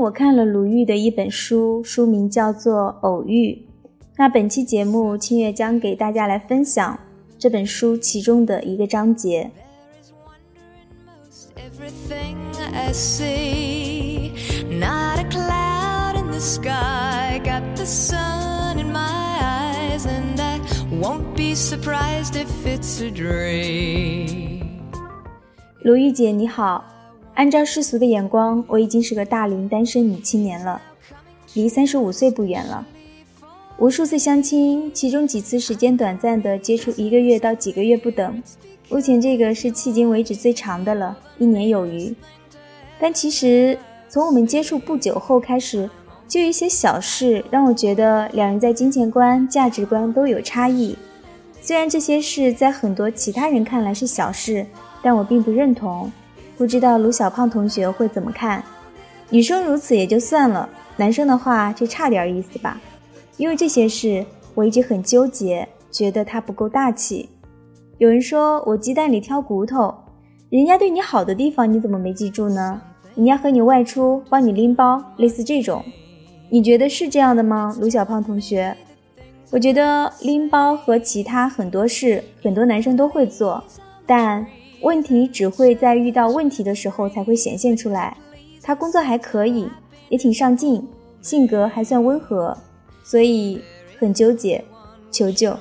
我看了鲁豫的一本书，书名叫做《偶遇》。那本期节目，清月将给大家来分享这本书其中的一个章节。鲁豫姐你好，按照世俗的眼光，我已经是个大龄单身女青年了，离三十五岁不远了。无数次相亲，其中几次时间短暂的接触，一个月到几个月不等。目前这个是迄今为止最长的了，一年有余。但其实从我们接触不久后开始，就一些小事让我觉得两人在金钱观、价值观都有差异。虽然这些事在很多其他人看来是小事，但我并不认同。不知道卢小胖同学会怎么看？女生如此也就算了，男生的话就差点意思吧。因为这些事，我一直很纠结，觉得他不够大气。有人说我鸡蛋里挑骨头，人家对你好的地方你怎么没记住呢？人家和你外出帮你拎包，类似这种，你觉得是这样的吗？卢小胖同学，我觉得拎包和其他很多事，很多男生都会做，但问题只会在遇到问题的时候才会显现出来。他工作还可以，也挺上进，性格还算温和。所以很纠结，求救。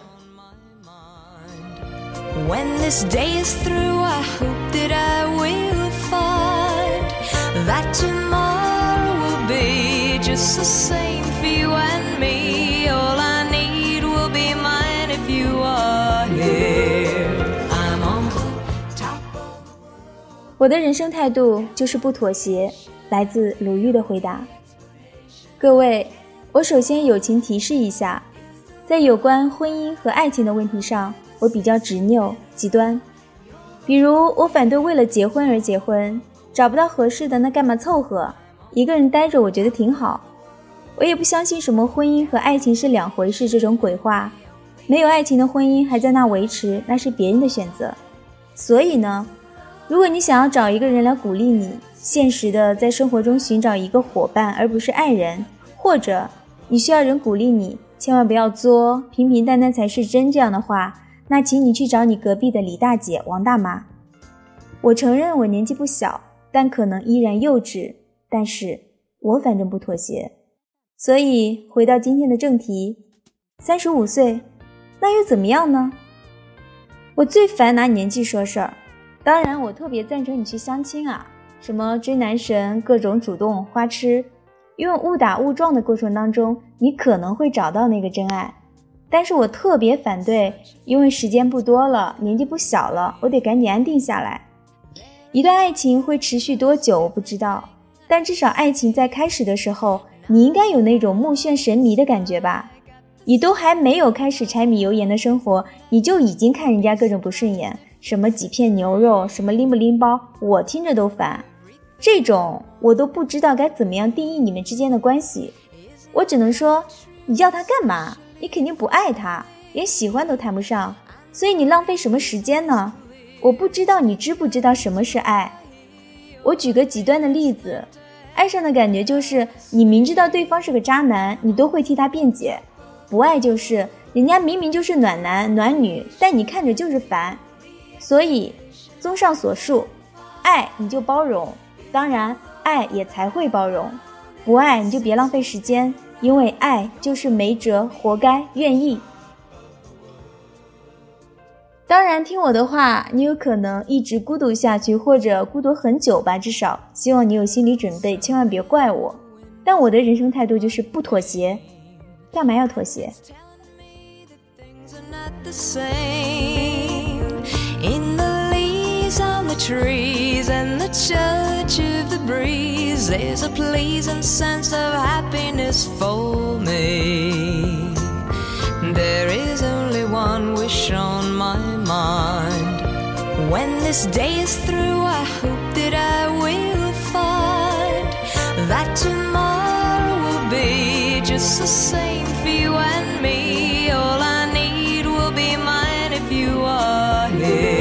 我的人生态度就是不妥协。来自鲁豫的回答。各位。我首先友情提示一下，在有关婚姻和爱情的问题上，我比较执拗极端。比如，我反对为了结婚而结婚，找不到合适的那干嘛凑合？一个人待着，我觉得挺好。我也不相信什么婚姻和爱情是两回事这种鬼话。没有爱情的婚姻还在那维持，那是别人的选择。所以呢，如果你想要找一个人来鼓励你，现实的在生活中寻找一个伙伴，而不是爱人，或者。你需要人鼓励你，千万不要作，平平淡淡才是真。这样的话，那请你去找你隔壁的李大姐、王大妈。我承认我年纪不小，但可能依然幼稚。但是我反正不妥协。所以回到今天的正题，三十五岁，那又怎么样呢？我最烦拿年纪说事儿。当然，我特别赞成你去相亲啊，什么追男神，各种主动花痴。因为误打误撞的过程当中，你可能会找到那个真爱，但是我特别反对，因为时间不多了，年纪不小了，我得赶紧安定下来。一段爱情会持续多久，我不知道，但至少爱情在开始的时候，你应该有那种目眩神迷的感觉吧？你都还没有开始柴米油盐的生活，你就已经看人家各种不顺眼，什么几片牛肉，什么拎不拎包，我听着都烦。这种我都不知道该怎么样定义你们之间的关系，我只能说，你要他干嘛？你肯定不爱他，连喜欢都谈不上，所以你浪费什么时间呢？我不知道你知不知道什么是爱。我举个极端的例子，爱上的感觉就是你明知道对方是个渣男，你都会替他辩解；不爱就是人家明明就是暖男暖女，但你看着就是烦。所以，综上所述，爱你就包容。当然，爱也才会包容，不爱你就别浪费时间，因为爱就是没辙，活该，愿意。当然，听我的话，你有可能一直孤独下去，或者孤独很久吧，至少希望你有心理准备，千万别怪我。但我的人生态度就是不妥协，干嘛要妥协？the trees and the touch of the breeze. There's a pleasing sense of happiness for me. There is only one wish on my mind. When this day is through, I hope that I will find that tomorrow will be just the same for you and me. All I need will be mine if you are here.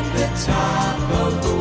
at the top of the world.